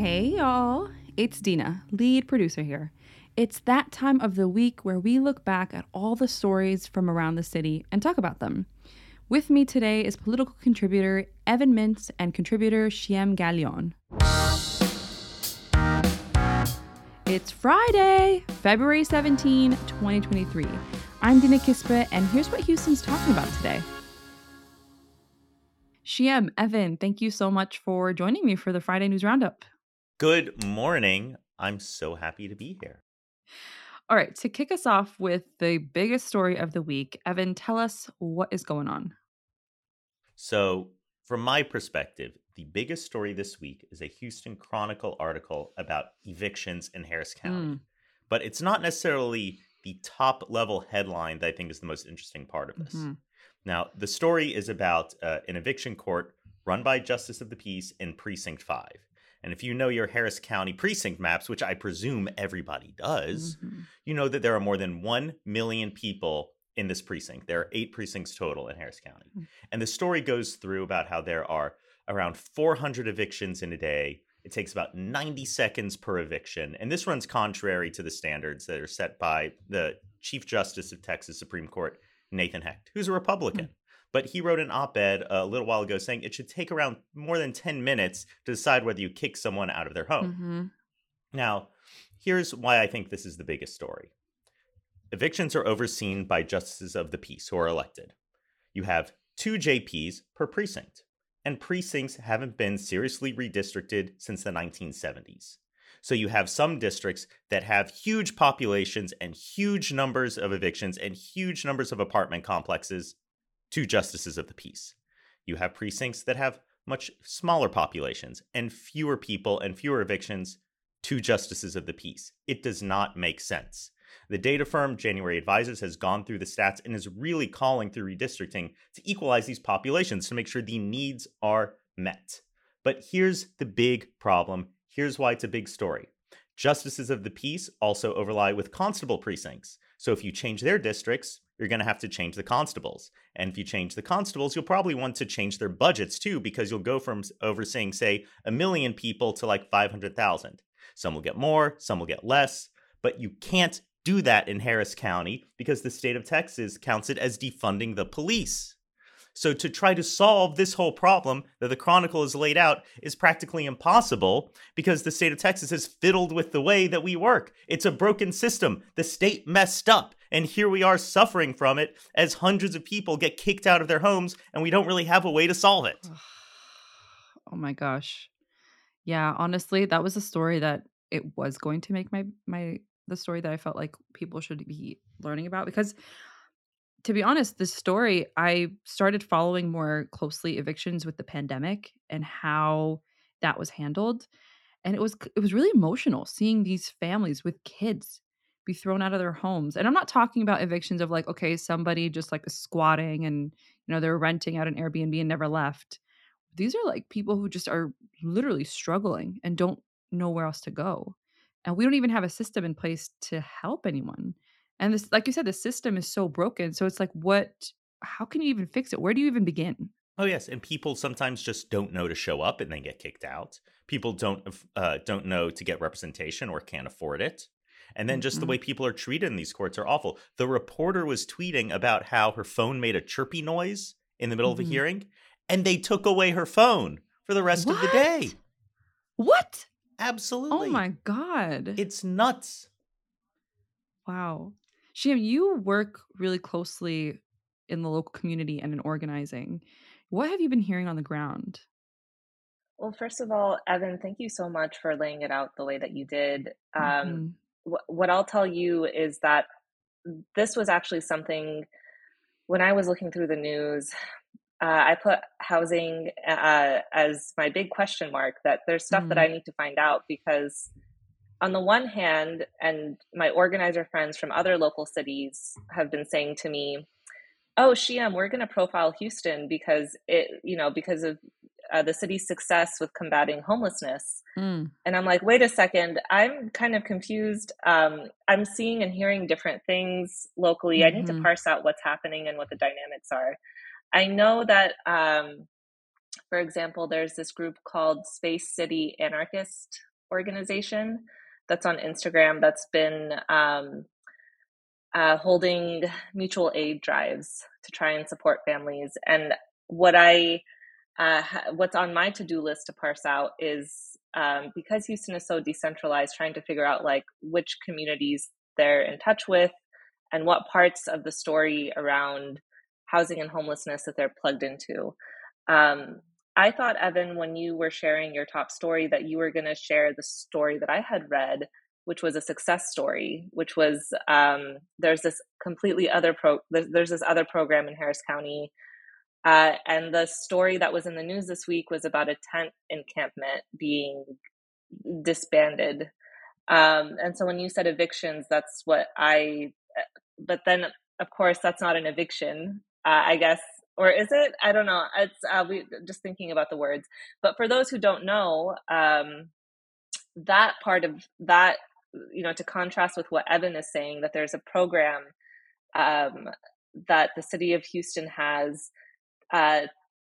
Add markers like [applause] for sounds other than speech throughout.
Hey, y'all. It's Dina, lead producer here. It's that time of the week where we look back at all the stories from around the city and talk about them. With me today is political contributor Evan Mintz and contributor Shiyam Galyon. It's Friday, February 17, 2023. I'm Dina Kesbeh, and here's what Houston's talking about today. Shiem, Evan, thank you so much for joining me for the Friday News Roundup. Good morning. I'm so happy to be here. All right, to kick us off with the biggest story of the week, Evan, tell us what is going on. So, from my perspective, the biggest story this week is a Houston Chronicle article about evictions in Harris County. Mm. But it's not necessarily the top level headline that I think is the most interesting part of this. Mhm. Now, the story is about uh, an eviction court run by Justice of the Peace in Precinct 5. And if you know your Harris County precinct maps, which I presume everybody does, Mhm. you know that there are more than 1 million people in this precinct. There are eight precincts total in Harris County. Mm. And the story goes through about how there are around 400 evictions in a day. It takes about 90 seconds per eviction. And this runs contrary to the standards that are set by the Chief Justice of Texas Supreme Court, Nathan Hecht, who's a Republican. But he wrote an op ed a little while ago saying it should take around more than 10 minutes to decide whether you kick someone out of their home. Mhm. Now, here's why I think this is the biggest story. Evictions are overseen by justices of the peace who are elected. You have two JPs per precinct, and precincts haven't been seriously redistricted since the 1970s. So you have some districts that have huge populations and huge numbers of evictions and huge numbers of apartment complexes, two justices of the peace. You have precincts that have much smaller populations and fewer people and fewer evictions, two justices of the peace. It does not make sense. The data firm January Advisors has gone through the stats and is really calling through redistricting to equalize these populations to make sure the needs are met. But here's the big problem. Here's why it's a big story. Justices of the peace also overlie with constable precincts. So if you change their districts, you're going to have to change the constables. And if you change the constables, you'll probably want to change their budgets too, because you'll go from overseeing, say, a million people to like 500,000. Some will get more, some will get less, but you can't do that in Harris County because the state of Texas counts it as defunding the police. So to try to solve this whole problem that the Chronicle has laid out is practically impossible because the state of Texas has fiddled with the way that we work. It's a broken system. The state messed up. And here we are suffering from it as hundreds of people get kicked out of their homes and we don't really have a way to solve it. [sighs] Oh my gosh. Yeah, honestly, that was a story that it was going to make my my the story that I felt like people should be learning about because to be honest, this story I started following more closely evictions with the pandemic and how that was handled and it was it was really emotional seeing these families with kids be thrown out of their homes. And I'm not talking about evictions of like okay, somebody just like squatting and you know they're renting out an Airbnb and never left these are like people who just are literally struggling and don't know where else to go. And we don't even have a system in place to help anyone. And this, like you said, the system is so broken. So it's like, what, how can you even fix it? Where do you even begin? Oh yes, and people sometimes just don't know to show up and then get kicked out. People don't uh, don't know to get representation or can't afford it. And then just the Mhm. way people are treated in these courts are awful. The reporter was tweeting about how her phone made a chirpy noise in the middle of Mhm. a hearing, and they took away her phone for the rest of the day. What? Absolutely. Oh my God. It's nuts. wow. Shiyam, you work really closely in the local community and in organizing. What have you been hearing on the ground? Well, first of all, Evan, thank you so much for laying it out the way that you did. Um, Mhm. wh- what I'll tell you is that this was actually something when I was looking through the news, uh, I put housing uh, as my big question mark. That there's stuff mm. that I need to find out because, on the one hand, and my organizer friends from other local cities have been saying to me, "Oh, Shiyam, we're going to profile Houston because it, you know, because of uh, the city's success with combating homelessness. Mm. And I'm like, wait a second, I'm kind of confused. Um, I'm seeing and hearing different things locally. Mm-hmm. I need to mm-hmm. parse out what's happening and what the dynamics are. I know that, um, for example, there's this group called Space City Anarchist Organization that's on Instagram that's been um, uh, holding mutual aid drives to try and support families. And what I uh, what's on my to-do list to parse out is um, because Houston is so decentralized, trying to figure out like which communities they're in touch with and what parts of the story around housing and homelessness that they're plugged into. Um, I thought, Evan, when you were sharing your top story, that you were going to share the story that I had read, which was a success story, which was um, there's this completely other pro there's, this other program in Harris County uh, and the story that was in the news this week was about a tent encampment being disbanded. Um, and so when you said evictions, that's what I, but then of course that's not an eviction, uh, I guess, or is it? I don't know. It's uh, we just thinking about the words. But for those who don't know, um, that part of that, you know, to contrast with what Evan is saying, that there's a program um, that the city of Houston has uh,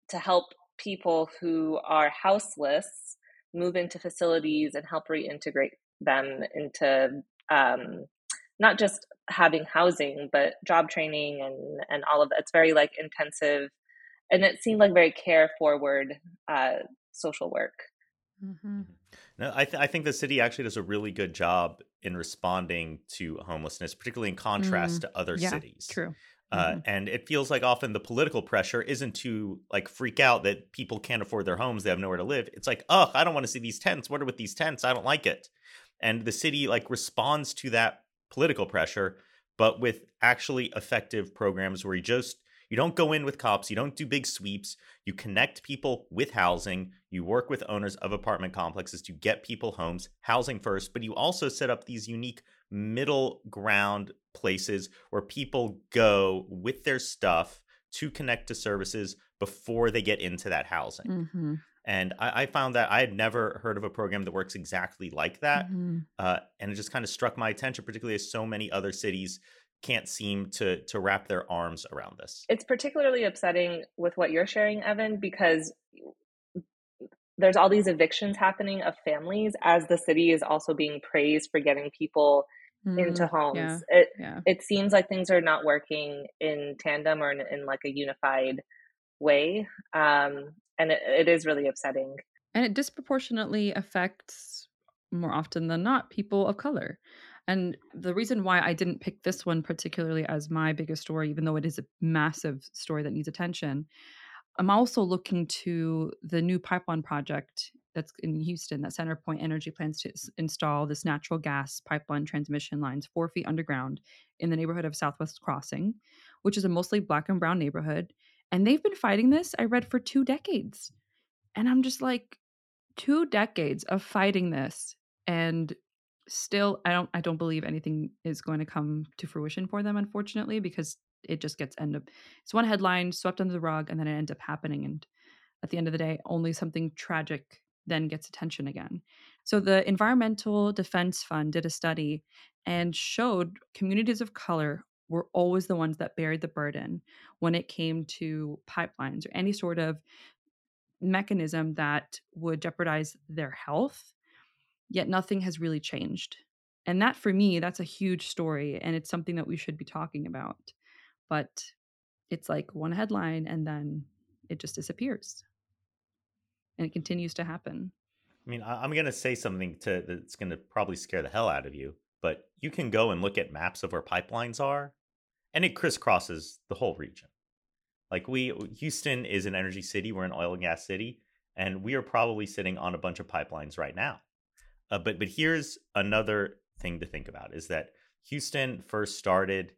to help people who are houseless move into facilities and help reintegrate them into um, not just having housing but job training and and all of that it's very like intensive and it seemed like very care forward uh, social work mm-hmm. no I, th- I think the city actually does a really good job in responding to homelessness particularly in contrast mm, to other yeah, cities true uh, mm-hmm. and it feels like often the political pressure isn't to like freak out that people can't afford their homes, they have nowhere to live. It's like, oh, I don't want to see these tents. What are with these tents? I don't like it. And the city like responds to that political pressure, but with actually effective programs where you just you don't go in with cops, you don't do big sweeps, you connect people with housing, you work with owners of apartment complexes to get people homes, housing first, but you also set up these unique middle ground places where people go with their stuff to connect to services before they get into that housing. Mm-hmm. And I, I, found that I had never heard of a program that works exactly like that. Mm-hmm. Uh, and it just kind of struck my attention, particularly as so many other cities can't seem to to wrap their arms around this. It's particularly upsetting with what you're sharing, Evan, because there's all these evictions happening of families as the city is also being praised for getting people mm, into homes. Yeah, it yeah. it seems like things are not working in tandem or in, in like a unified way, um, and it, it is really upsetting. And it disproportionately affects more often than not people of color. And the reason why I didn't pick this one particularly as my biggest story, even though it is a massive story that needs attention, I'm also looking to the new pipeline project that's in Houston that CenterPoint Energy plans to install this natural gas pipeline transmission lines four feet underground in the neighborhood of Southwest Crossing, which is a mostly black and brown neighborhood. And they've been fighting this, I read, for two decades. And I'm just like, two decades of fighting this. And still I don't I don't believe anything is going to come to fruition for them, unfortunately, because it just gets end up it's one headline swept under the rug and then it ends up happening. And at the end of the day, only something tragic then gets attention again. So the Environmental Defense Fund did a study and showed communities of color were always the ones that buried the burden when it came to pipelines or any sort of mechanism that would jeopardize their health, yet nothing has really changed. And that for me, that's a huge story and it's something that we should be talking about. But it's like one headline and then it just disappears and it continues to happen. I mean, I'm going to say something to that's going to probably scare the hell out of you, but you can go and look at maps of where pipelines are, and it crisscrosses the whole region. Like we, Houston is an energy city. We're an oil and gas city, and we are probably sitting on a bunch of pipelines right now. Uh, but but here's another thing to think about: is that Houston first started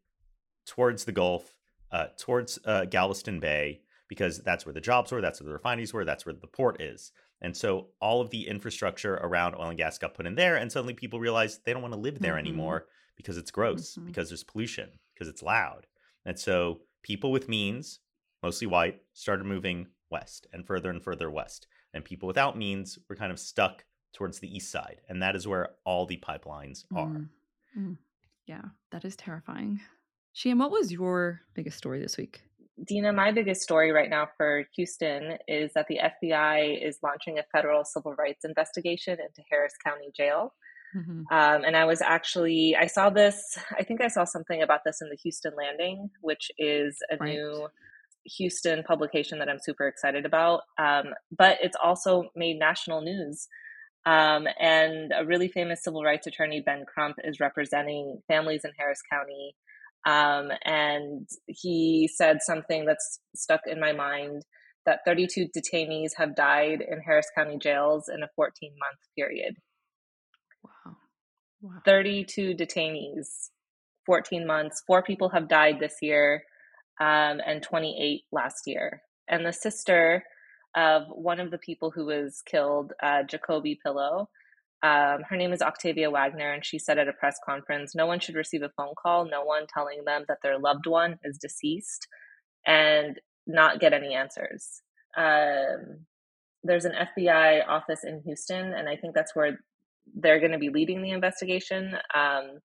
towards the Gulf, uh, towards uh, Galveston Bay, because that's where the jobs were, that's where the refineries were, that's where the port is. And so all of the infrastructure around oil and gas got put in there, and suddenly people realized they don't want to live there mm-hmm. anymore because it's gross, mm-hmm. because there's pollution, because it's loud. And so people with means, mostly white, started moving west and further and further west. And people without means were kind of stuck towards the east side. And that is where all the pipelines are. Mm-hmm. Yeah, that is terrifying. Shiyam, what was your biggest story this week? Dina, my biggest story right now for Houston is that the FBI is launching a federal civil rights investigation into Harris County Jail. Mm-hmm. Um, and I was actually, I saw this, I think I saw something about this in the Houston Landing, which is a right. new Houston publication that I'm super excited about. Um, but it's also made national news. Um, and a really famous civil rights attorney, Ben Crump, is representing families in Harris County um, and he said something that's stuck in my mind that 32 detainees have died in Harris County jails in a 14 month period. Wow. wow. 32 detainees, 14 months. Four people have died this year um, and 28 last year. And the sister of one of the people who was killed, uh, Jacoby Pillow, um, her name is Octavia Wagner, and she said at a press conference no one should receive a phone call, no one telling them that their loved one is deceased, and not get any answers. Um, there's an FBI office in Houston, and I think that's where they're going to be leading the investigation. Um,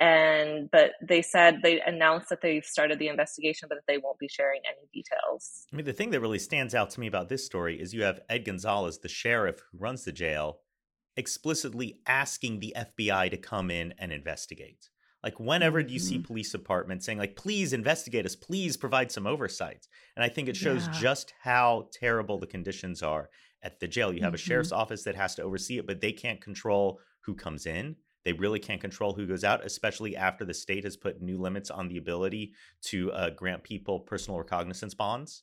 and but they said they announced that they've started the investigation, but that they won't be sharing any details. I mean, the thing that really stands out to me about this story is you have Ed Gonzalez, the sheriff who runs the jail, explicitly asking the FBI to come in and investigate. Like whenever do you see mm-hmm. police departments saying like please investigate us, please provide some oversight. And I think it shows yeah. just how terrible the conditions are at the jail. You have mm-hmm. a sheriff's mm-hmm. office that has to oversee it, but they can't control who comes in. They really can't control who goes out, especially after the state has put new limits on the ability to uh, grant people personal recognizance bonds.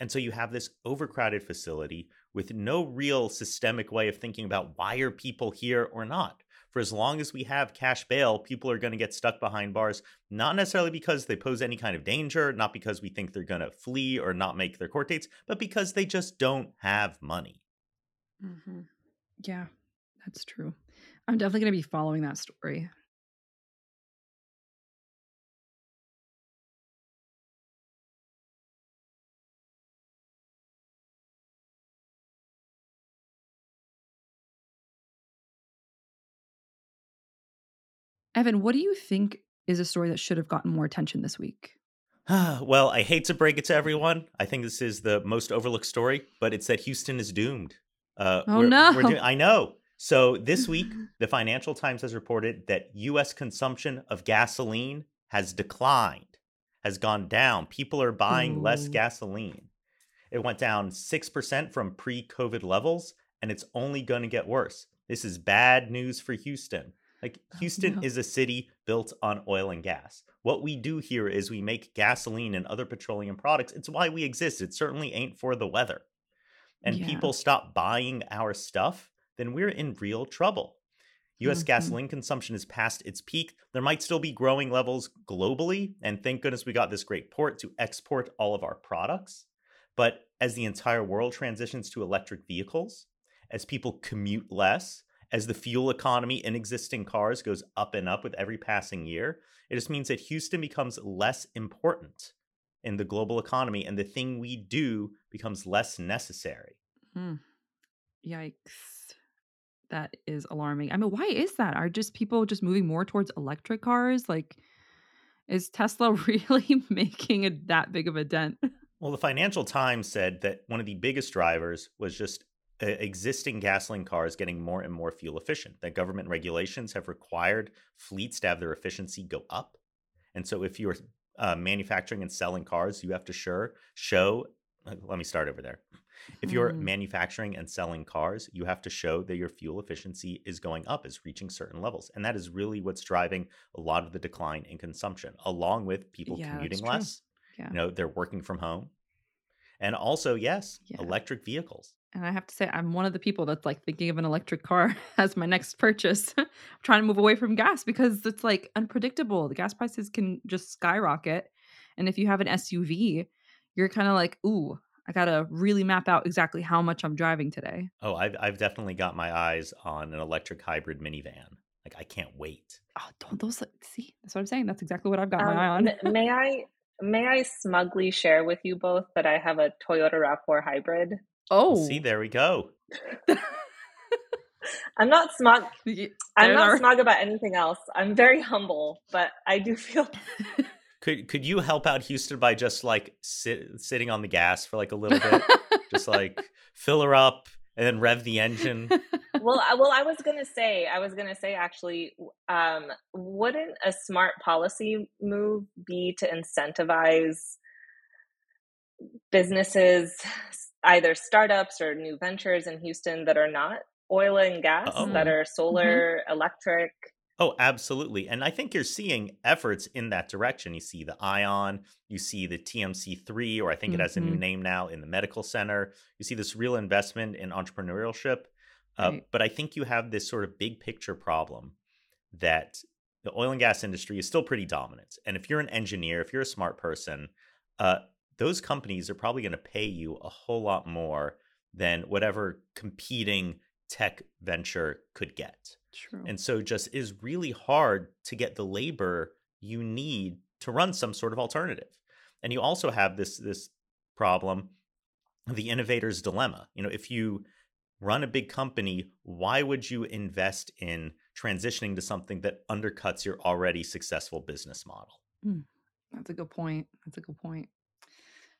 And so you have this overcrowded facility with no real systemic way of thinking about why are people here or not. For as long as we have cash bail, people are going to get stuck behind bars, not necessarily because they pose any kind of danger, not because we think they're going to flee or not make their court dates, but because they just don't have money. Mm-hmm. Yeah, that's true. I'm definitely going to be following that story. Evan, what do you think is a story that should have gotten more attention this week? [sighs] well, I hate to break it to everyone. I think this is the most overlooked story, but it's that Houston is doomed. Uh, oh we're, no! We're I know. So this week, [laughs] the Financial Times has reported that U.S. consumption of gasoline has declined, has gone down. People are buying Ooh. less gasoline. It went down six percent from pre-COVID levels, and it's only going to get worse. This is bad news for Houston. Like oh, Houston no. is a city built on oil and gas. What we do here is we make gasoline and other petroleum products. It's why we exist. It certainly ain't for the weather. And yeah. people stop buying our stuff, then we're in real trouble. US mm-hmm. gasoline consumption is past its peak. There might still be growing levels globally, and thank goodness we got this great port to export all of our products. But as the entire world transitions to electric vehicles, as people commute less, as the fuel economy in existing cars goes up and up with every passing year, it just means that Houston becomes less important in the global economy and the thing we do becomes less necessary. Mm. Yikes. That is alarming. I mean, why is that? Are just people just moving more towards electric cars? Like, is Tesla [laughs] really making a, that big of a dent? Well, the Financial Times said that one of the biggest drivers was just existing gasoline cars getting more and more fuel efficient. That government regulations have required fleets to have their efficiency go up. And so if you're uh, manufacturing and selling cars, you have to sure show. Uh, let me start over there. If you're mm. manufacturing and selling cars, you have to show that your fuel efficiency is going up, is reaching certain levels. And that is really what's driving a lot of the decline in consumption, along with people yeah, commuting less. Yeah. You know, they're working from home. And also, yes, yeah. electric vehicles. And I have to say, I'm one of the people that's like thinking of an electric car [laughs] as my next purchase. I'm [laughs] trying to move away from gas because it's like unpredictable. The gas prices can just skyrocket. And if you have an SUV, you're kind of like, ooh, I gotta really map out exactly how much I'm driving today. Oh, I've I've definitely got my eyes on an electric hybrid minivan. Like I can't wait. Oh, don't those see? That's what I'm saying. That's exactly what I've got Um, my eye on. may I may I smugly share with you both that I have a Toyota Rav4 hybrid? Oh, see, there we go. [laughs] I'm not smug. I'm not our- smug about anything else. I'm very humble, but I do feel [laughs] Could could you help out Houston by just like sit, sitting on the gas for like a little bit, just like [laughs] fill her up and then rev the engine? well. I- Well, I was gonna say, I was gonna say actually, um, wouldn't a smart policy move be to incentivize businesses, either startups or new ventures in Houston that are not oil and gas, Oh. that are solar, electric? Oh, absolutely. And I think you're seeing efforts in that direction. You see the ION, you see the TMC3, or I think it has a new Mhm. name now in the medical center. You see this real investment in entrepreneurship. Uh, Right. but I think you have this sort of big picture problem that the oil and gas industry is still pretty dominant. And if you're an engineer, if you're a smart person, uh, those companies are probably going to pay you a whole lot more than whatever competing tech venture could get. True. And so just is really hard to get the labor you need to run some sort of alternative. And you also have this this problem, the innovator's dilemma. You know, if you run a big company, why would you invest in transitioning to something that undercuts your already successful business model? Hmm. That's a good point. That's a good point.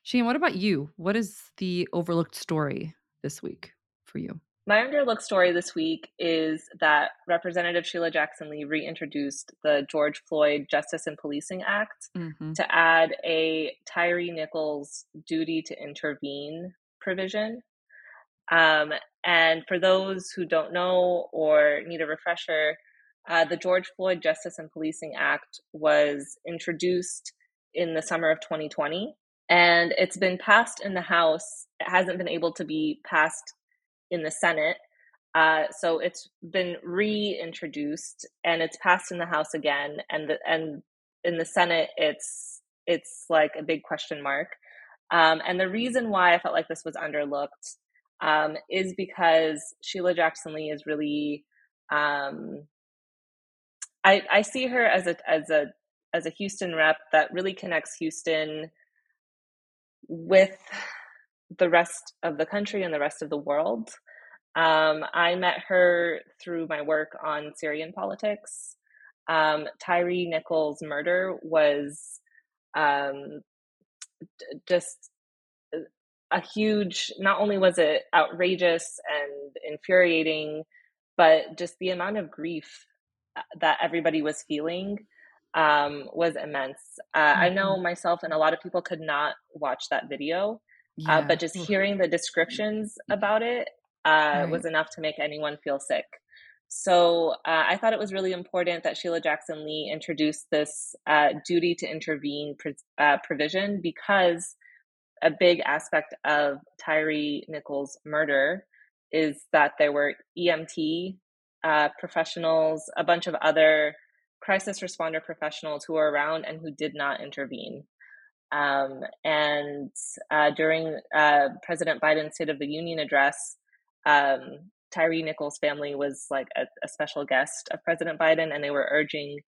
Shiyam, what about you? What is the overlooked story this week for you? My underlook story this week is that Representative Sheila Jackson Lee reintroduced the George Floyd Justice in Policing Act Mm-hmm. to add a Tyre Nichols duty to intervene provision. Um, and for those who don't know or need a refresher, uh, the George Floyd Justice in Policing Act was introduced in the summer of 2020, and it's been passed in the House. It hasn't been able to be passed in the Senate. Uh, so it's been reintroduced and it's passed in the House again, and the, and in the Senate, it's it's like a big question mark. Um, and the reason why I felt like this was underlooked um, is because Sheila Jackson Lee is really. Um, I I see her as a as a as a Houston rep that really connects Houston with the rest of the country and the rest of the world. Um, I met her through my work on Syrian politics. Um, Tyre Nichols' murder was um, d- just a huge, not only was it outrageous and infuriating, but just the amount of grief uh, that everybody was feeling um, was immense. Uh, I know myself and a lot of people could not watch that video, uh, but just hearing the descriptions about it uh, was enough to make anyone feel sick. So uh, I thought it was really important that Sheila Jackson Lee introduced this uh, duty to intervene pr- uh, provision because a big aspect of Tyre Nichols' murder is that there were EMT uh, professionals, a bunch of other crisis responder professionals who were around and who did not intervene. Um, and uh, during uh, President Biden's State of the Union address, um, Tyre Nichols' family was like a, a special guest of President Biden, and they were urging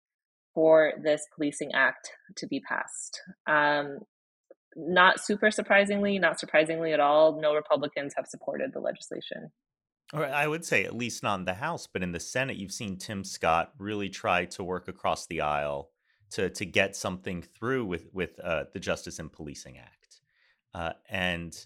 for this policing act to be passed. Um, not super surprisingly, not surprisingly at all, no Republicans have supported the legislation. Or I would say, at least not in the House, but in the Senate, you've seen Tim Scott really try to work across the aisle to to get something through with with uh, the Justice in Policing Act, uh, and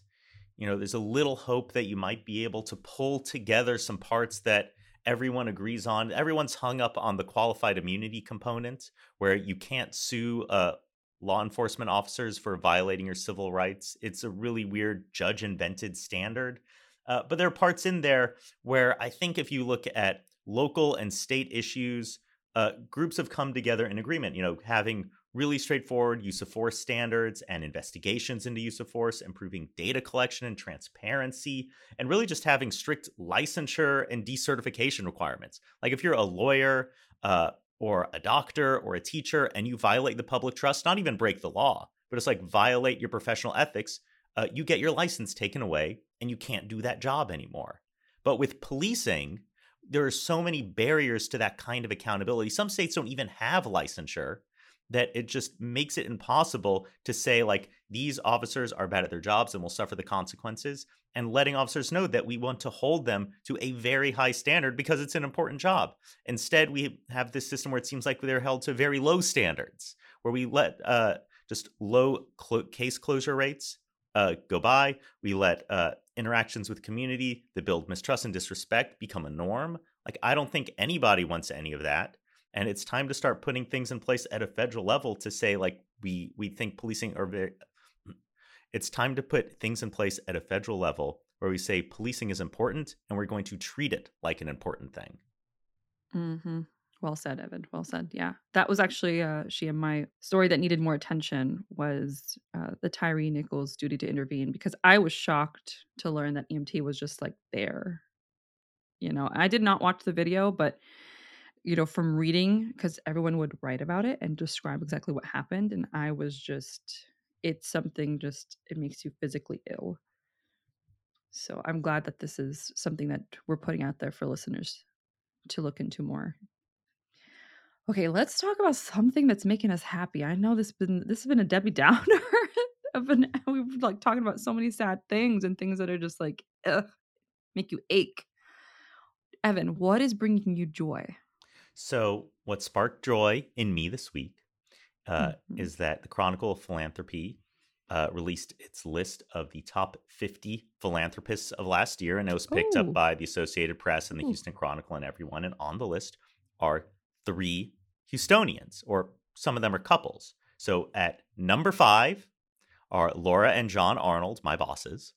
you know, there's a little hope that you might be able to pull together some parts that everyone agrees on. Everyone's hung up on the qualified immunity component, where you can't sue uh, law enforcement officers for violating your civil rights. It's a really weird judge invented standard. Uh, but there are parts in there where I think if you look at local and state issues, uh, groups have come together in agreement. You know, having really straightforward use of force standards and investigations into use of force, improving data collection and transparency, and really just having strict licensure and decertification requirements. Like if you're a lawyer uh, or a doctor or a teacher and you violate the public trust, not even break the law, but it's like violate your professional ethics, uh, you get your license taken away and you can't do that job anymore. But with policing, there are so many barriers to that kind of accountability. Some states don't even have licensure that it just makes it impossible to say like these officers are bad at their jobs and will suffer the consequences and letting officers know that we want to hold them to a very high standard because it's an important job instead we have this system where it seems like they're held to very low standards where we let uh, just low cl- case closure rates uh, go by. We let uh, interactions with community that build mistrust and disrespect become a norm. Like i don't think anybody wants any of that. And it's time to start putting things in place at a federal level to say like we we think policing are very it's time to put things in place at a federal level where we say policing is important and we're going to treat it like an important thing. Mm-hmm. Well said evan well said yeah that was actually uh she and my story that needed more attention was uh, the Tyre Nichols duty to intervene because i was shocked to learn that emt was just like there you know i did not watch the video but you know, from reading, because everyone would write about it and describe exactly what happened. And I was just, it's something just, it makes you physically ill. So I'm glad that this is something that we're putting out there for listeners to look into more. Okay, let's talk about something that's making us happy. I know this been this has been a Debbie [laughs] Downer. I've been we've like talking about so many sad things and things that are just like ugh, make you ache. Evan, what is bringing you joy? So, what sparked joy in me this week uh, mm-hmm. is that the Chronicle of Philanthropy uh, released its list of the top 50 philanthropists of last year, and it was picked Ooh. up by the Associated Press and the Ooh. Houston Chronicle and everyone. And on the list are three Houstonians, or some of them are couples. So, at number five are Laura and John Arnold, my bosses.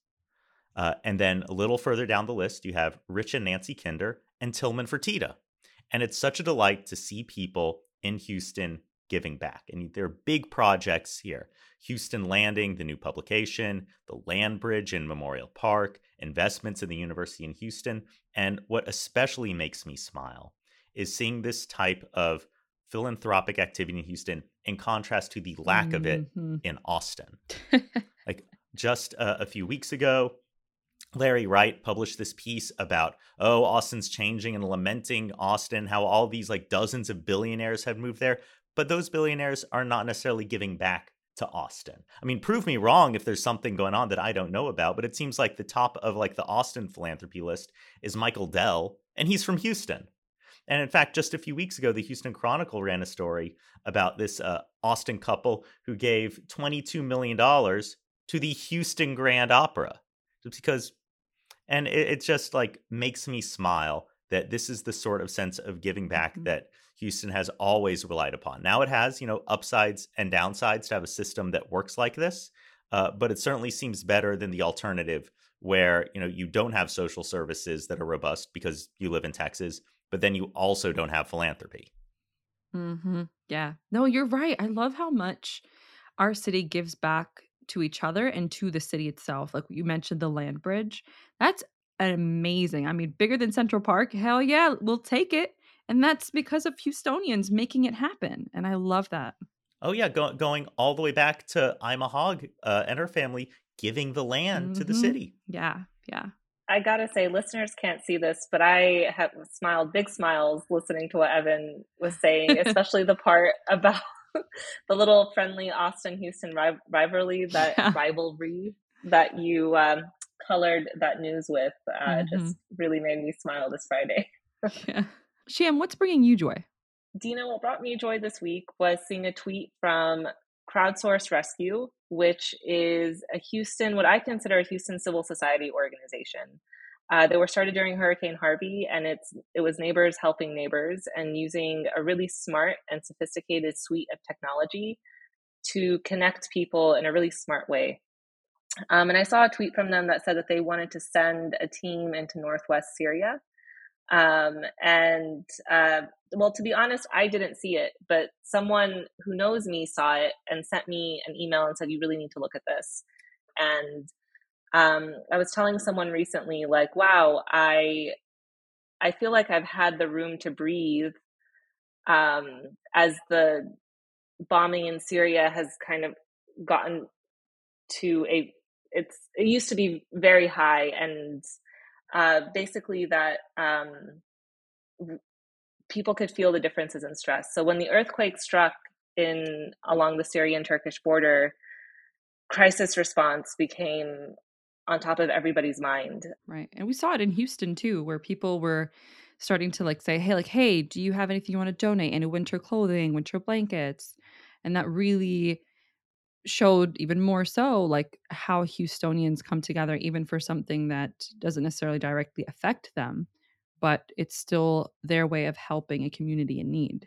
Uh, and then a little further down the list, you have Rich and Nancy Kinder and Tillman Fertitta. And it's such a delight to see people in Houston giving back. And there are big projects here Houston Landing, the new publication, the land bridge in Memorial Park, investments in the university in Houston. And what especially makes me smile is seeing this type of philanthropic activity in Houston in contrast to the lack mm-hmm. of it mm-hmm. in Austin. [laughs] like just a few weeks ago, Larry Wright published this piece about, oh, Austin's changing and lamenting Austin, how all these like dozens of billionaires have moved there. But those billionaires are not necessarily giving back to Austin. I mean, prove me wrong if there's something going on that I don't know about, but it seems like the top of like the Austin philanthropy list is Michael Dell, and he's from Houston. And in fact, just a few weeks ago, the Houston Chronicle ran a story about this uh, Austin couple who gave $22 million to the Houston Grand Opera just because and it, it, just like makes me smile that this is the sort of sense of giving back mm-hmm. that Houston has always relied upon. Now it has, you know, upsides and downsides to have a system that works like this, uh, but it certainly seems better than the alternative where you know you don't have social services that are robust because you live in Texas, but then you also don't have philanthropy. Mm-hmm. Yeah, no, you're right. I love how much our city gives back to each other and to the city itself. Like you mentioned, the land bridge. That's amazing. I mean, bigger than Central Park. Hell yeah, we'll take it. And that's because of Houstonians making it happen. And I love that. Oh, yeah. Go- going all the way back to Ima Hogg uh, and her family giving the land mm-hmm. to the mm-hmm. city. Yeah. Yeah. I gotta say, listeners can't see this, but I have smiled big smiles listening to what Evan was saying, [laughs] especially the part about [laughs] the little friendly Austin Houston rivalry that yeah. rivalry that you um, colored that news with uh, mm-hmm. just really made me smile this Friday. [laughs] yeah. Shiyam, what's bringing you joy? Dina, what brought me joy this week was seeing a tweet from Crowdsource Rescue, which is a Houston, what I consider a Houston civil society organization. Uh, they were started during Hurricane Harvey, and it's it was neighbors helping neighbors and using a really smart and sophisticated suite of technology to connect people in a really smart way. Um, and I saw a tweet from them that said that they wanted to send a team into Northwest Syria. Um, and uh, well, to be honest, I didn't see it, but someone who knows me saw it and sent me an email and said, "You really need to look at this." And um, I was telling someone recently, like, wow, I I feel like I've had the room to breathe um, as the bombing in Syria has kind of gotten to a it's it used to be very high and uh, basically that um, people could feel the differences in stress. So when the earthquake struck in along the Syrian Turkish border, crisis response became on top of everybody's mind. Right. And we saw it in Houston too, where people were starting to like say, Hey, like, hey, do you have anything you want to donate? Any winter clothing, winter blankets? And that really showed even more so like how Houstonians come together, even for something that doesn't necessarily directly affect them, but it's still their way of helping a community in need.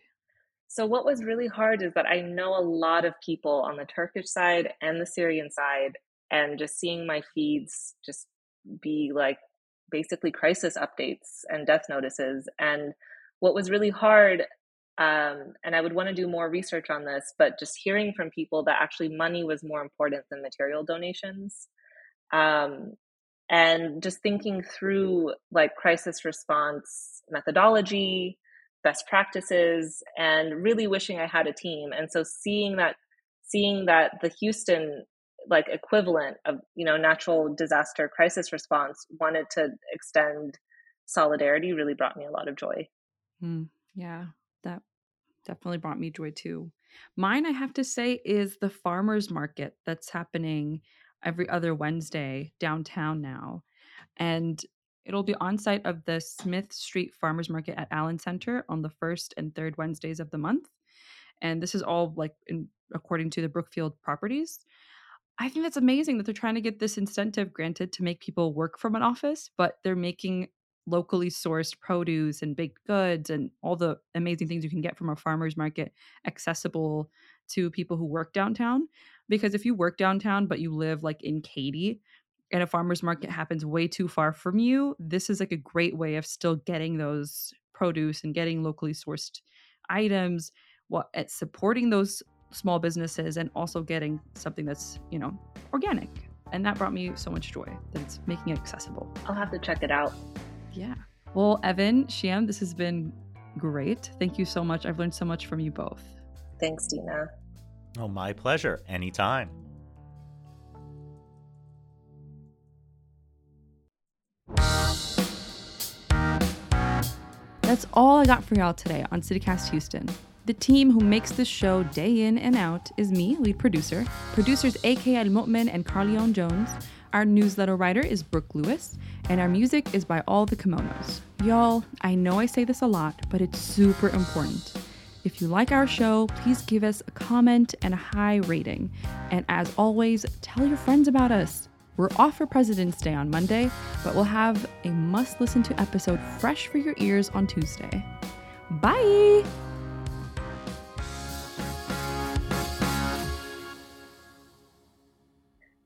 So, what was really hard is that I know a lot of people on the Turkish side and the Syrian side, and just seeing my feeds just be like basically crisis updates and death notices. And what was really hard, um, and I would want to do more research on this, but just hearing from people that actually money was more important than material donations. Um, and just thinking through like crisis response methodology, best practices and really wishing I had a team. And so seeing that seeing that the Houston like equivalent of, you know, natural disaster crisis response wanted to extend solidarity really brought me a lot of joy. Mm, yeah, that definitely brought me joy too. Mine, I have to say, is the farmers market that's happening every other Wednesday downtown now. And It'll be on site of the Smith Street Farmers Market at Allen Center on the first and third Wednesdays of the month. And this is all like in, according to the Brookfield properties. I think that's amazing that they're trying to get this incentive granted to make people work from an office, but they're making locally sourced produce and baked goods and all the amazing things you can get from a farmer's market accessible to people who work downtown. Because if you work downtown, but you live like in Katy, and a farmer's market happens way too far from you, this is like a great way of still getting those produce and getting locally sourced items what at eh, supporting those small businesses and also getting something that's, you know, organic. And that brought me so much joy that it's making it accessible. I'll have to check it out. Yeah. Well, Evan, Shiyam, this has been great. Thank you so much. I've learned so much from you both. Thanks, Dina. Oh, my pleasure. Anytime. That's all I got for y'all today on CityCast Houston. The team who makes this show day in and out is me, lead producer, producers AK Al Mu'min and Carleon Jones. Our newsletter writer is Brooke Lewis, and our music is by All the Kimonos. Y'all, I know I say this a lot, but it's super important. If you like our show, please give us a comment and a high rating. And as always, tell your friends about us. We're off for President's Day on Monday, but we'll have a must listen to episode fresh for your ears on Tuesday. Bye!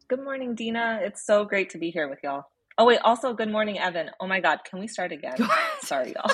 Good morning, Dina. It's so great to be here with y'all. Oh, wait, also, good morning, Evan. Oh my God, can we start again? [laughs] Sorry, y'all.